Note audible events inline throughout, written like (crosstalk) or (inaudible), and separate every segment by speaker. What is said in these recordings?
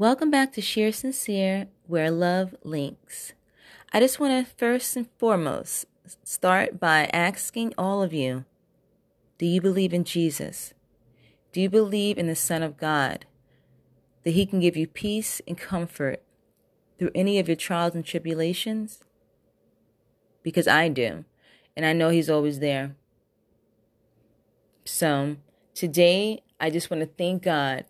Speaker 1: Welcome back to Sheer Sincere, where love links. I just want to first and foremost start by asking all of you Do you believe in Jesus? Do you believe in the Son of God? That He can give you peace and comfort through any of your trials and tribulations? Because I do, and I know He's always there. So, today, I just want to thank God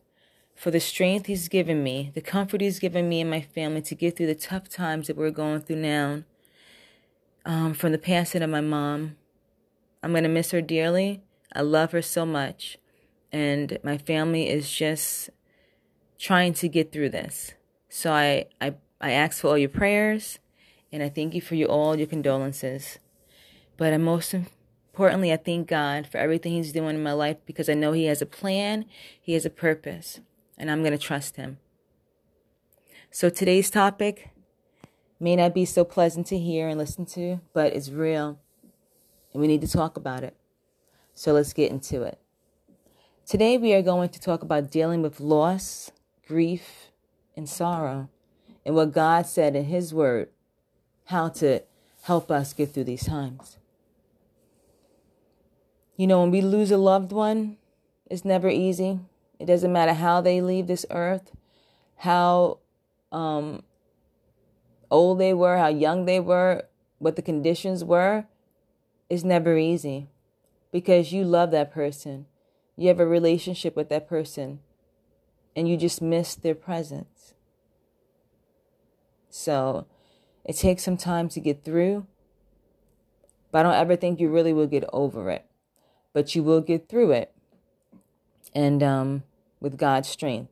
Speaker 1: for the strength He's given me, the comfort He's given me and my family to get through the tough times that we're going through now. Um, from the passing of my mom, I'm going to miss her dearly. I love her so much. And my family is just trying to get through this. So I, I, I ask for all your prayers and I thank you for your, all your condolences. But most importantly, I thank God for everything He's doing in my life because I know He has a plan, He has a purpose and I'm going to trust him. So today's topic may not be so pleasant to hear and listen to, but it's real and we need to talk about it. So let's get into it. Today we are going to talk about dealing with loss, grief, and sorrow, and what God said in His Word, how to help us get through these times. You know, when we lose a loved one, it's never easy. It doesn't matter how they leave this earth, how um, old they were, how young they were, what the conditions were. It's never easy because you love that person. You have a relationship with that person and you just miss their presence. So it takes some time to get through, but I don't ever think you really will get over it. But you will get through it. And um, with God's strength.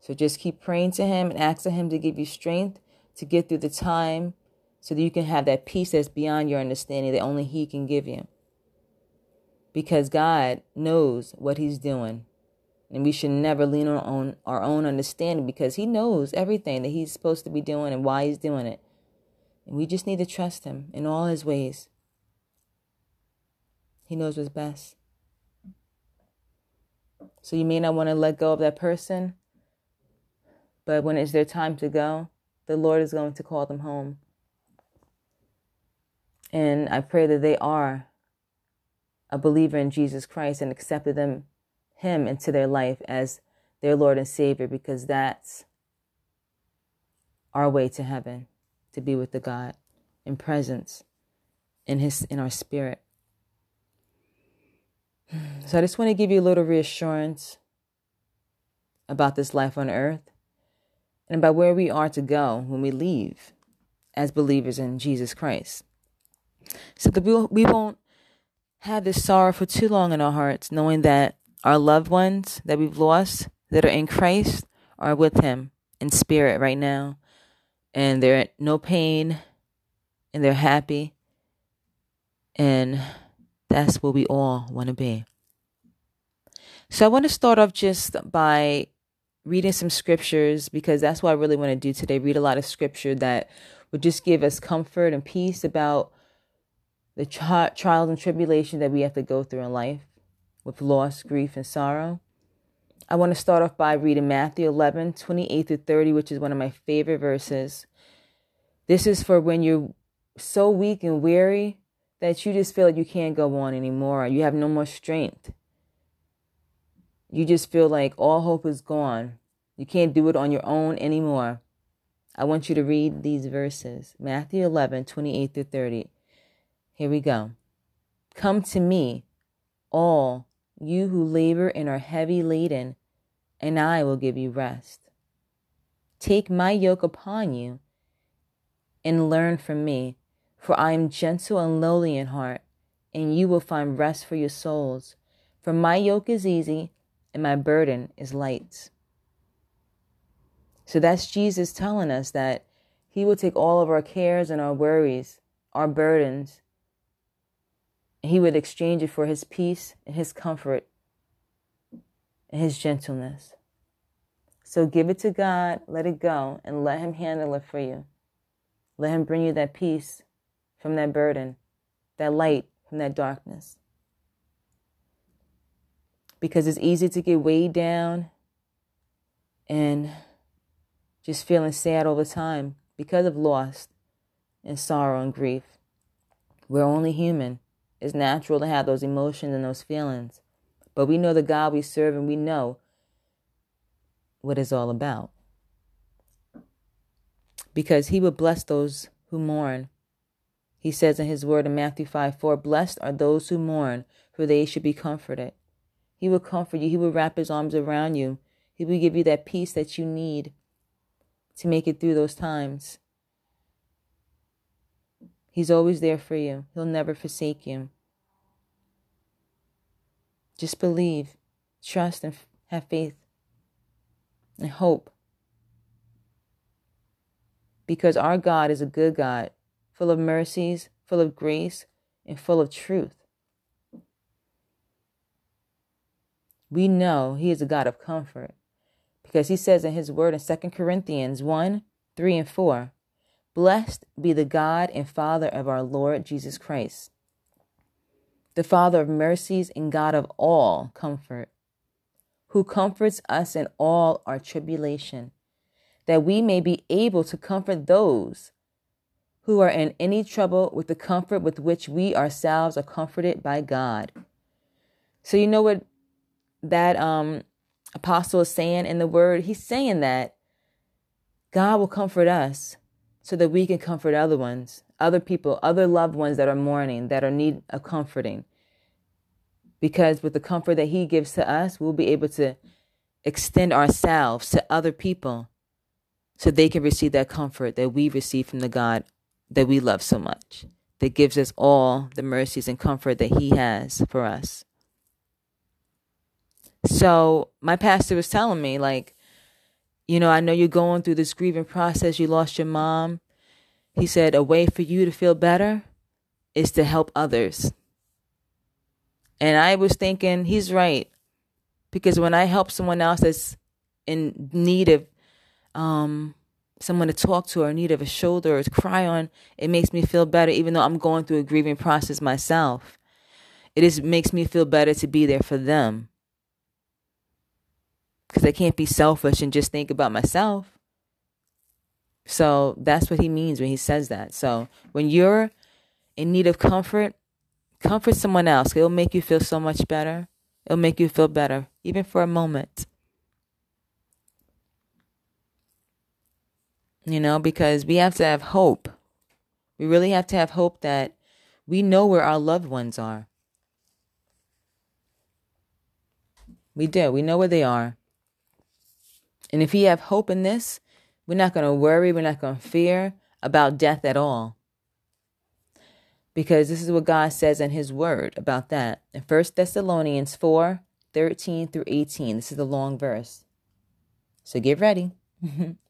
Speaker 1: So just keep praying to Him and asking Him to give you strength to get through the time so that you can have that peace that's beyond your understanding that only He can give you. Because God knows what He's doing. And we should never lean on our own understanding because He knows everything that He's supposed to be doing and why He's doing it. And we just need to trust Him in all His ways. He knows what's best. So you may not want to let go of that person, but when it's their time to go, the Lord is going to call them home. And I pray that they are a believer in Jesus Christ and accepted them him into their life as their Lord and Savior because that's our way to heaven to be with the God in presence in his in our spirit. So I just want to give you a little reassurance about this life on earth and about where we are to go when we leave as believers in Jesus Christ. So that we won't have this sorrow for too long in our hearts, knowing that our loved ones that we've lost that are in Christ are with Him in spirit right now. And they're no pain and they're happy. And that's where we all want to be. So I want to start off just by reading some scriptures because that's what I really want to do today. Read a lot of scripture that would just give us comfort and peace about the tri- trials and tribulation that we have to go through in life with loss, grief, and sorrow. I want to start off by reading Matthew 11, 28 through 30, which is one of my favorite verses. This is for when you're so weak and weary that you just feel like you can't go on anymore. You have no more strength. You just feel like all hope is gone. You can't do it on your own anymore. I want you to read these verses Matthew 11, 28 through 30. Here we go. Come to me, all you who labor and are heavy laden, and I will give you rest. Take my yoke upon you and learn from me, for I am gentle and lowly in heart, and you will find rest for your souls. For my yoke is easy and my burden is light. So that's Jesus telling us that He will take all of our cares and our worries, our burdens, and He would exchange it for His peace and His comfort and His gentleness. So give it to God, let it go, and let Him handle it for you. Let Him bring you that peace from that burden, that light from that darkness because it's easy to get weighed down and just feeling sad all the time because of loss and sorrow and grief. We're only human. It's natural to have those emotions and those feelings. But we know the God we serve and we know what it's all about. Because he will bless those who mourn. He says in his word in Matthew 5 4, Blessed are those who mourn, for they should be comforted. He will comfort you. He will wrap his arms around you. He will give you that peace that you need to make it through those times. He's always there for you. He'll never forsake you. Just believe, trust, and have faith and hope. Because our God is a good God, full of mercies, full of grace, and full of truth. We know He is a God of comfort because He says in His word in 2 Corinthians 1 3 and 4 Blessed be the God and Father of our Lord Jesus Christ, the Father of mercies and God of all comfort, who comforts us in all our tribulation, that we may be able to comfort those who are in any trouble with the comfort with which we ourselves are comforted by God. So you know what that um apostle is saying in the word? He's saying that God will comfort us so that we can comfort other ones, other people, other loved ones that are mourning, that are need of comforting. Because with the comfort that He gives to us, we'll be able to extend ourselves to other people so they can receive that comfort that we receive from the God that we love so much, that gives us all the mercies and comfort that He has for us. So, my pastor was telling me, like, you know, I know you're going through this grieving process. You lost your mom. He said, a way for you to feel better is to help others. And I was thinking, he's right. Because when I help someone else that's in need of um, someone to talk to or need of a shoulder or to cry on, it makes me feel better, even though I'm going through a grieving process myself. It is makes me feel better to be there for them because I can't be selfish and just think about myself. So that's what he means when he says that. So when you're in need of comfort, comfort someone else. It'll make you feel so much better. It'll make you feel better, even for a moment. You know, because we have to have hope. We really have to have hope that we know where our loved ones are. We do. We know where they are. And if we have hope in this, we're not going to worry, we're not going to fear about death at all. Because this is what God says in His Word about that. In 1 Thessalonians 4 13 through 18. This is a long verse. So get ready. (laughs)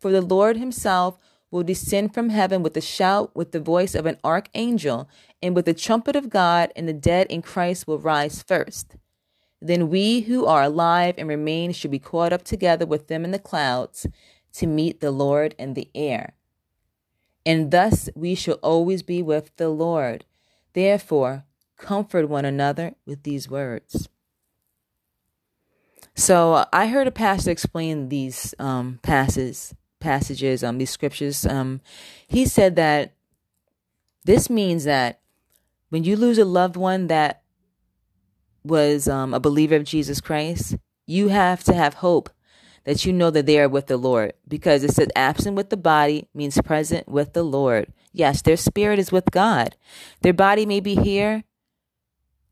Speaker 1: For the Lord himself will descend from heaven with a shout, with the voice of an archangel, and with the trumpet of God, and the dead in Christ will rise first. Then we who are alive and remain should be caught up together with them in the clouds to meet the Lord in the air. And thus we shall always be with the Lord. Therefore, comfort one another with these words. So I heard a pastor explain these um, passages, passages, um, these scriptures. Um, he said that this means that when you lose a loved one that was um, a believer of Jesus Christ, you have to have hope that you know that they are with the Lord because it says absent with the body means present with the Lord. Yes, their spirit is with God. Their body may be here,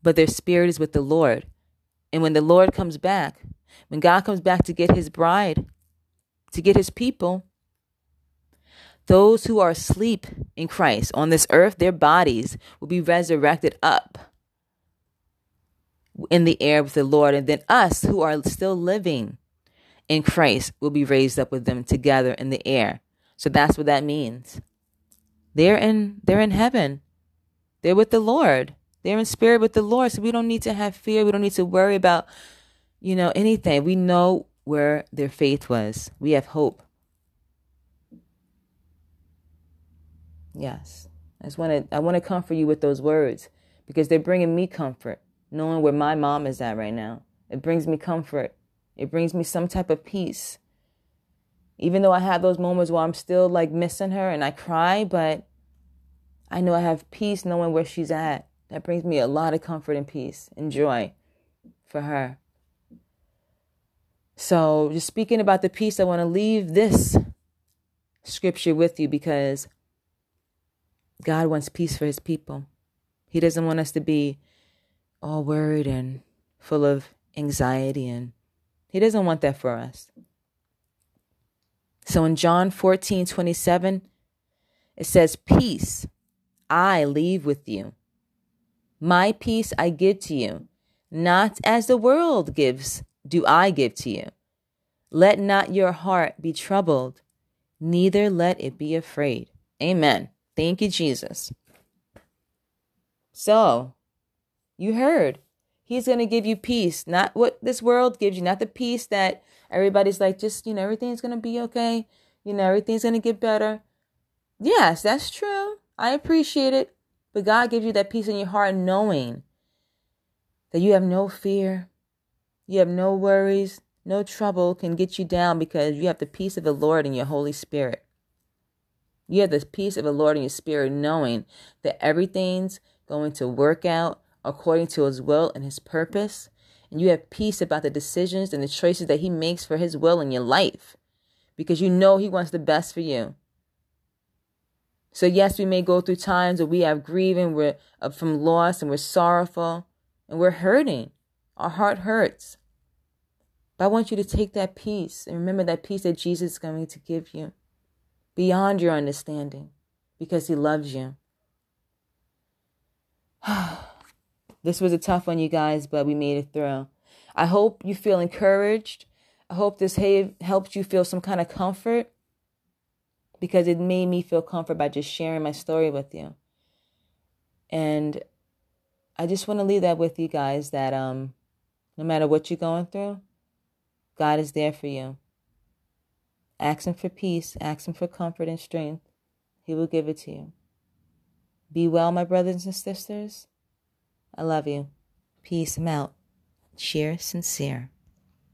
Speaker 1: but their spirit is with the Lord. And when the Lord comes back, when God comes back to get his bride, to get his people, those who are asleep in Christ on this earth, their bodies will be resurrected up in the air with the Lord, and then us who are still living in Christ will be raised up with them together in the air. So that's what that means. They're in they're in heaven. They're with the Lord. They're in spirit with the Lord. So we don't need to have fear. We don't need to worry about, you know, anything. We know where their faith was. We have hope. Yes. I just want to I want to comfort you with those words because they're bringing me comfort knowing where my mom is at right now. It brings me comfort. It brings me some type of peace. Even though I have those moments where I'm still like missing her and I cry, but I know I have peace knowing where she's at. That brings me a lot of comfort and peace and joy for her. So, just speaking about the peace, I want to leave this scripture with you because God wants peace for his people. He doesn't want us to be all worried and full of anxiety, and he doesn't want that for us. So in John 14 27, it says, Peace I leave with you. My peace I give to you. Not as the world gives, do I give to you. Let not your heart be troubled, neither let it be afraid. Amen. Thank you, Jesus. So, you heard. He's going to give you peace, not what this world gives you, not the peace that everybody's like, just, you know, everything's going to be okay. You know, everything's going to get better. Yes, that's true. I appreciate it. But God gives you that peace in your heart knowing that you have no fear, you have no worries, no trouble can get you down because you have the peace of the Lord in your Holy Spirit. You have the peace of the Lord in your spirit, knowing that everything's going to work out according to his will and his purpose. And you have peace about the decisions and the choices that he makes for his will in your life because you know he wants the best for you. So, yes, we may go through times where we have grieving, we're from loss, and we're sorrowful, and we're hurting. Our heart hurts. But I want you to take that peace and remember that peace that Jesus is going to give you beyond your understanding because he loves you. (sighs) this was a tough one, you guys, but we made it through. I hope you feel encouraged. I hope this helped you feel some kind of comfort because it made me feel comfort by just sharing my story with you. And I just want to leave that with you guys that um no matter what you're going through, God is there for you. Ask Him for peace, ask Him for comfort and strength. He will give it to you. Be well, my brothers and sisters. I love you. Peace. I'm out. Sheer sincere.